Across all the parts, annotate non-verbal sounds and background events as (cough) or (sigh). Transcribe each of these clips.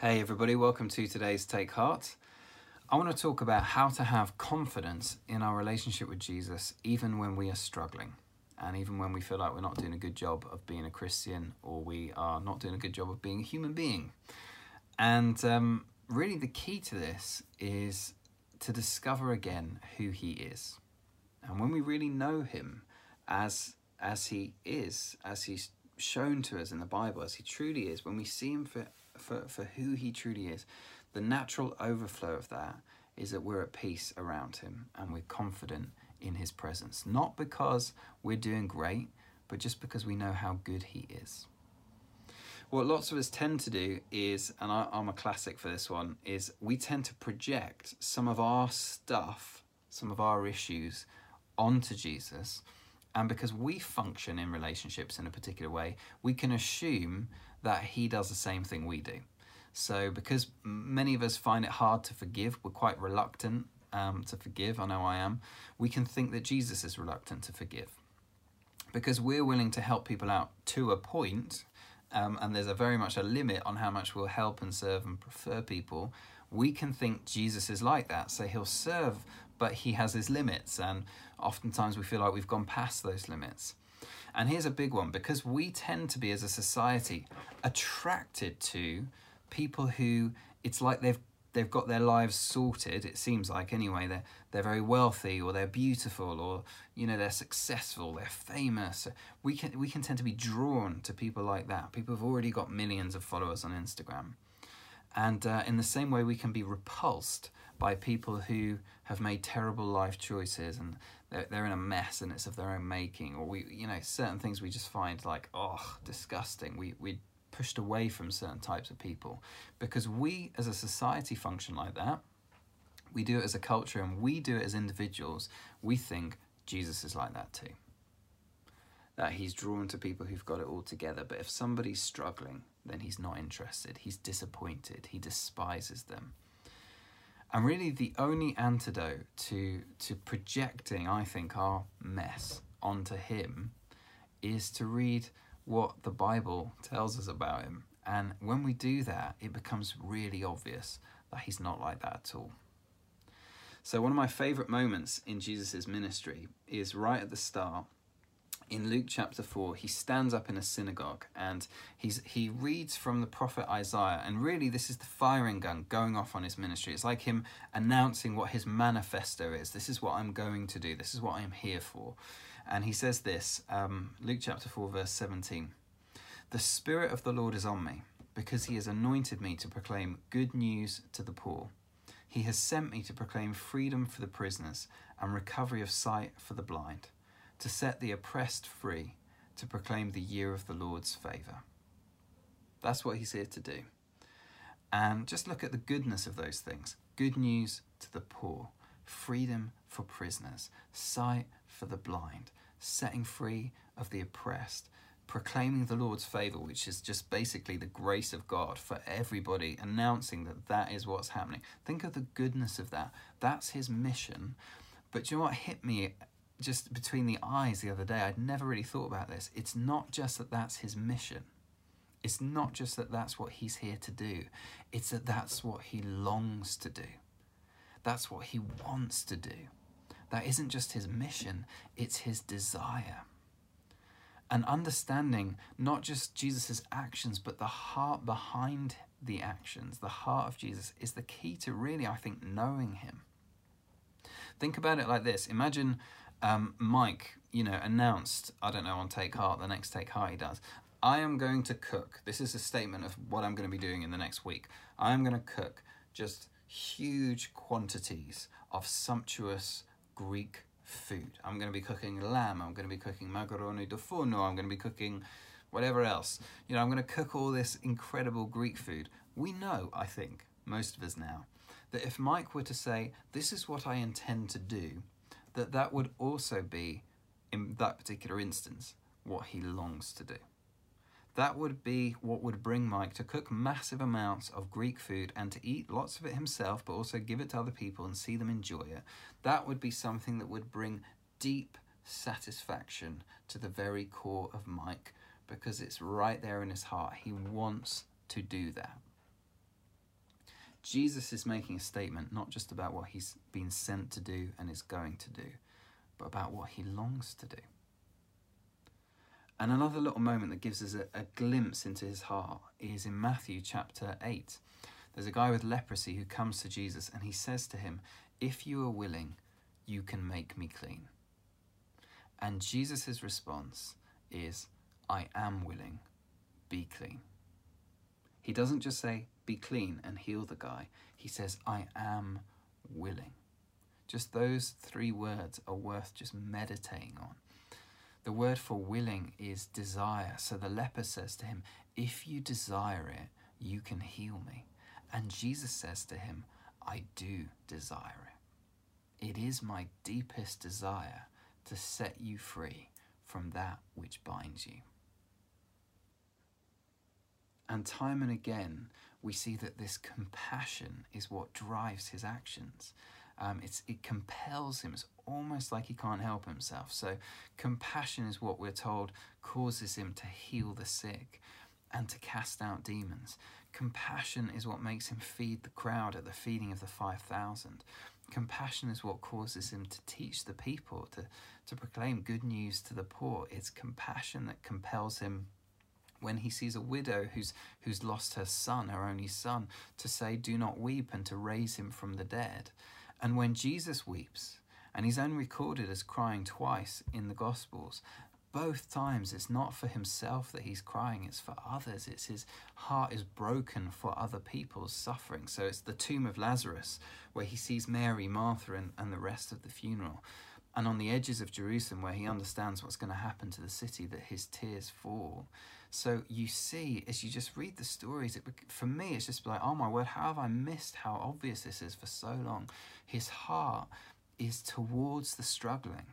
Hey, everybody, welcome to today's Take Heart. I want to talk about how to have confidence in our relationship with Jesus, even when we are struggling, and even when we feel like we're not doing a good job of being a Christian or we are not doing a good job of being a human being. And um, really, the key to this is to discover again who He is. And when we really know Him as as He is, as He's shown to us in the Bible, as He truly is, when we see Him for for, for who he truly is, the natural overflow of that is that we're at peace around him and we're confident in his presence. Not because we're doing great, but just because we know how good he is. What lots of us tend to do is, and I, am a classic for this one, is we tend to project some of our stuff, some of our issues onto Jesus. And because we function in relationships in a particular way, we can assume that he does the same thing we do. So, because many of us find it hard to forgive, we're quite reluctant um, to forgive. I know I am. We can think that Jesus is reluctant to forgive. Because we're willing to help people out to a point, um, and there's a very much a limit on how much we'll help and serve and prefer people, we can think Jesus is like that. So he'll serve, but he has his limits, and oftentimes we feel like we've gone past those limits. And here's a big one because we tend to be, as a society, attracted to people who it's like they've they've got their lives sorted it seems like anyway. They're they're very wealthy or they're beautiful or you know they're successful they're famous. We can we can tend to be drawn to people like that. People have already got millions of followers on instagram. And uh, in the same way we can be repulsed by people who have made terrible life choices and they're, they're in a mess and it's of their own making or we you know certain things we just find like oh disgusting. We we pushed away from certain types of people. Because we as a society function like that we do it as a culture and we do it as individuals. We think jesus is like that too. That he's drawn to people who've got it all together but if somebody's struggling then he's not interested. He's disappointed. He despises them and really, the only antidote to, to projecting, I think, our mess onto Him is to read what the Bible tells us about Him. And when we do that, it becomes really obvious that He's not like that at all. So, one of my favorite moments in Jesus' ministry is right at the start in Luke chapter 4, he stands up in a synagogue and he's, he reads from the prophet Isaiah. And really, this is the firing gun going off on his ministry. It's like him announcing what his manifesto is. This is what I'm going to do, this is what I'm here for. And he says this um, Luke chapter 4, verse 17 The Spirit of the Lord is on me, because he has anointed me to proclaim good news to the poor. He has sent me to proclaim freedom for the prisoners and recovery of sight for the blind to set the oppressed free, to proclaim the year of the Lord's favour. That's what he's here to do. And just look at the goodness of those things good news to the poor, freedom for prisoners, sight for the blind, setting free of the oppressed, proclaiming the Lord's favour, which is just basically the grace of God for everybody, announcing that that is what's happening. Think of the goodness of that. That's his mission. But you know what hit me just between the eyes the other day. I'd never really thought about this. It's not just that that's his mission. It's not just that that's what he's here to do. It's that that's what he longs to do. That's what he wants to do. That isn't just his mission, it's his desire. And understanding not just Jesus' actions, but the heart behind the actions, the heart of Jesus, is the key to really, I think, knowing him. Think about it like this Imagine um, Mike, you know, announced, I don't know, on Take Heart, the next Take Heart he does, I am going to cook. This is a statement of what I'm going to be doing in the next week. I am going to cook just huge quantities of sumptuous Greek food. I'm going to be cooking lamb. I'm going to be cooking macaroni di forno. I'm going to be cooking whatever else. You know, I'm going to cook all this incredible Greek food. We know, I think, most of us now, that if Mike were to say, This is what I intend to do, that that would also be, in that particular instance, what he longs to do. That would be what would bring Mike to cook massive amounts of Greek food and to eat lots of it himself, but also give it to other people and see them enjoy it. That would be something that would bring deep satisfaction to the very core of Mike because it's right there in his heart. He wants to do that. Jesus is making a statement not just about what he's been sent to do and is going to do, but about what he longs to do. And another little moment that gives us a, a, glimpse into his heart is in Matthew chapter 8. There's a guy with leprosy who comes to Jesus and he says to him, If you are willing, you can make me clean. And Jesus' response is, I am willing, be clean. He doesn't just say, be clean and heal the guy. He says, I am willing. Just those three words are worth just meditating on. The word for willing is desire. So the leper says to him, If you desire it, you can heal me. And Jesus says to him, I do desire it. It is my deepest desire to set you free from that which binds you. And time and again, we see that this compassion is what drives his actions. Um, it's, it compels him. It's almost like he can't help himself. So, compassion is what we're told causes him to heal the sick and to cast out demons. Compassion is what makes him feed the crowd at the feeding of the 5,000. Compassion is what causes him to teach the people, to, to proclaim good news to the poor. It's compassion that compels him when he sees a widow who's, who's lost her son, her only son, to say, Do not weep, and to raise him from the dead. And when Jesus weeps, and he's only recorded as crying twice in the Gospels, both times it's not for himself that he's crying, it's for others. It's his heart is broken for other people's suffering. So it's the tomb of Lazarus where he sees Mary, Martha, and, and the rest of the funeral. And on the edges of Jerusalem where he understands what's going to happen to the city, that his tears fall. So you see, as you just read the stories, it, for me, it's just like, oh my word, how have I missed how obvious this is for so long? His heart is towards the struggling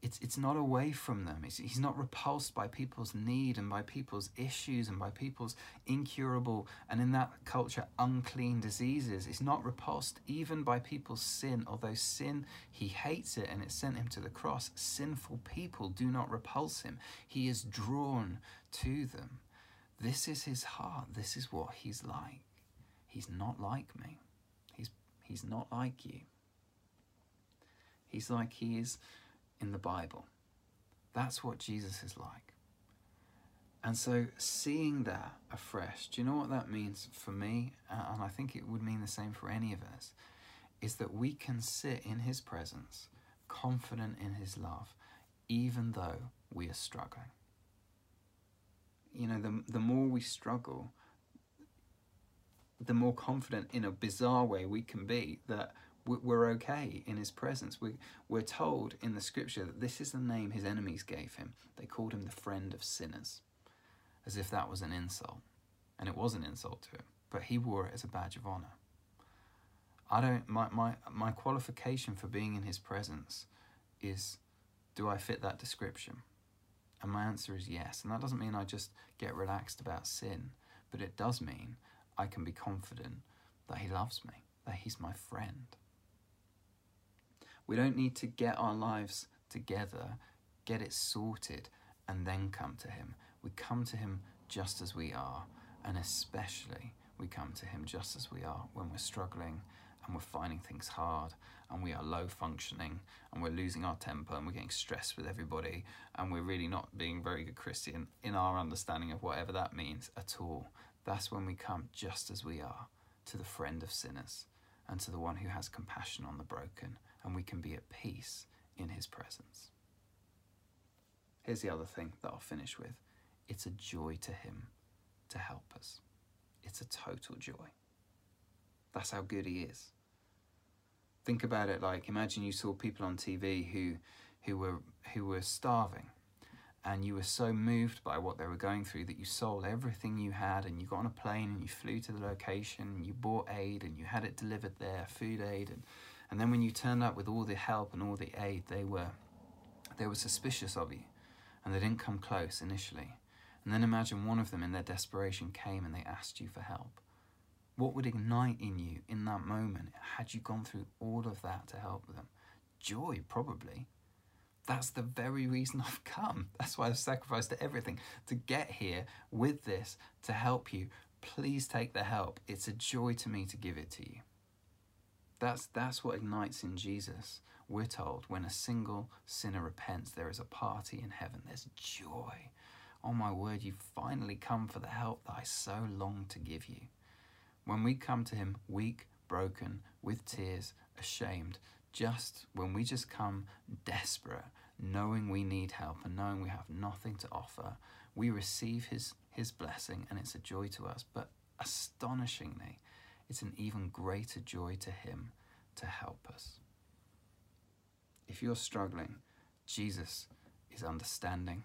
it's it's not away from them. It's, he's not repulsed by people's need and by people's issues and by people's incurable and in that culture unclean diseases. He's not repulsed even by people's sin, although sin he hates it and it sent him to the cross. Sinful people do not repulse him. He is drawn to them. This is his heart. This is what he's like. He's not like me. He's he's not like you. He's like he is in the Bible. That's what Jesus is like. And so, seeing that afresh, do you know what that means for me? Uh, and I think it would mean the same for any of us is that we can sit in His presence, confident in His love, even though we are struggling. You know, the, the more we struggle, the more confident in a bizarre way we can be that we're okay in his presence. We, we're told in the scripture that this is the name his enemies gave him. They called him the friend of sinners, as if that was an insult. And it was an insult to him, but he wore it as a badge of honor. I don't, my, my, my qualification for being in his presence is do I fit that description? And my answer is yes. And that doesn't mean I just get relaxed about sin, but it does mean I can be confident that he loves me, that he's my friend. We don't need to get our lives together, get it sorted, and then come to Him. We come to Him just as we are, and especially we come to Him just as we are when we're struggling and we're finding things hard and we are low functioning and we're losing our temper and we're getting stressed with everybody and we're really not being very good Christian in our understanding of whatever that means at all. That's when we come just as we are to the friend of sinners and to the one who has compassion on the broken and we can be at peace in His presence. Here's the other thing that I'll finish with it's a joy to Him to help us. It's a total joy. That's how good He is. Think about it like imagine you saw people on TV who, who, were, who were starving and you were so moved by what they were going through that you sold everything you had and you got on a plane and you flew to the location and you bought aid and you had it delivered there, food aid and and then when you turned up with all the help and all the aid, they were they were suspicious of you, and they didn't come close initially. And then imagine one of them in their desperation came and they asked you for help. What would ignite in you in that moment had you gone through all of that to help them? Joy, probably. That's the very reason (laughs) I've come. That's why I've sacrificed everything to get here with this to help you Please take the help. It's a joy to me to give it to you. That's, that's what ignites in Jesus. We're told when a single sinner repents, there is a party in heaven. There's joy. Oh my word, you've finally come for the help that I so long to give you. When we come to Him weak, broken, with tears, ashamed, just when we just come desperate, knowing we need help and knowing we have nothing to offer, we receive His, His blessing and it's a joy to us. But astonishingly, it's an even greater joy to Him to help us. If you're struggling, Jesus is understanding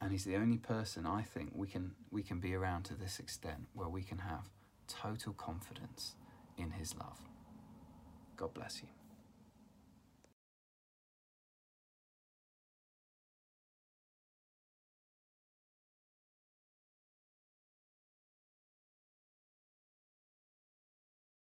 and he's the only person I think we can we can be around to this extent where we can have total confidence in his love. God bless you.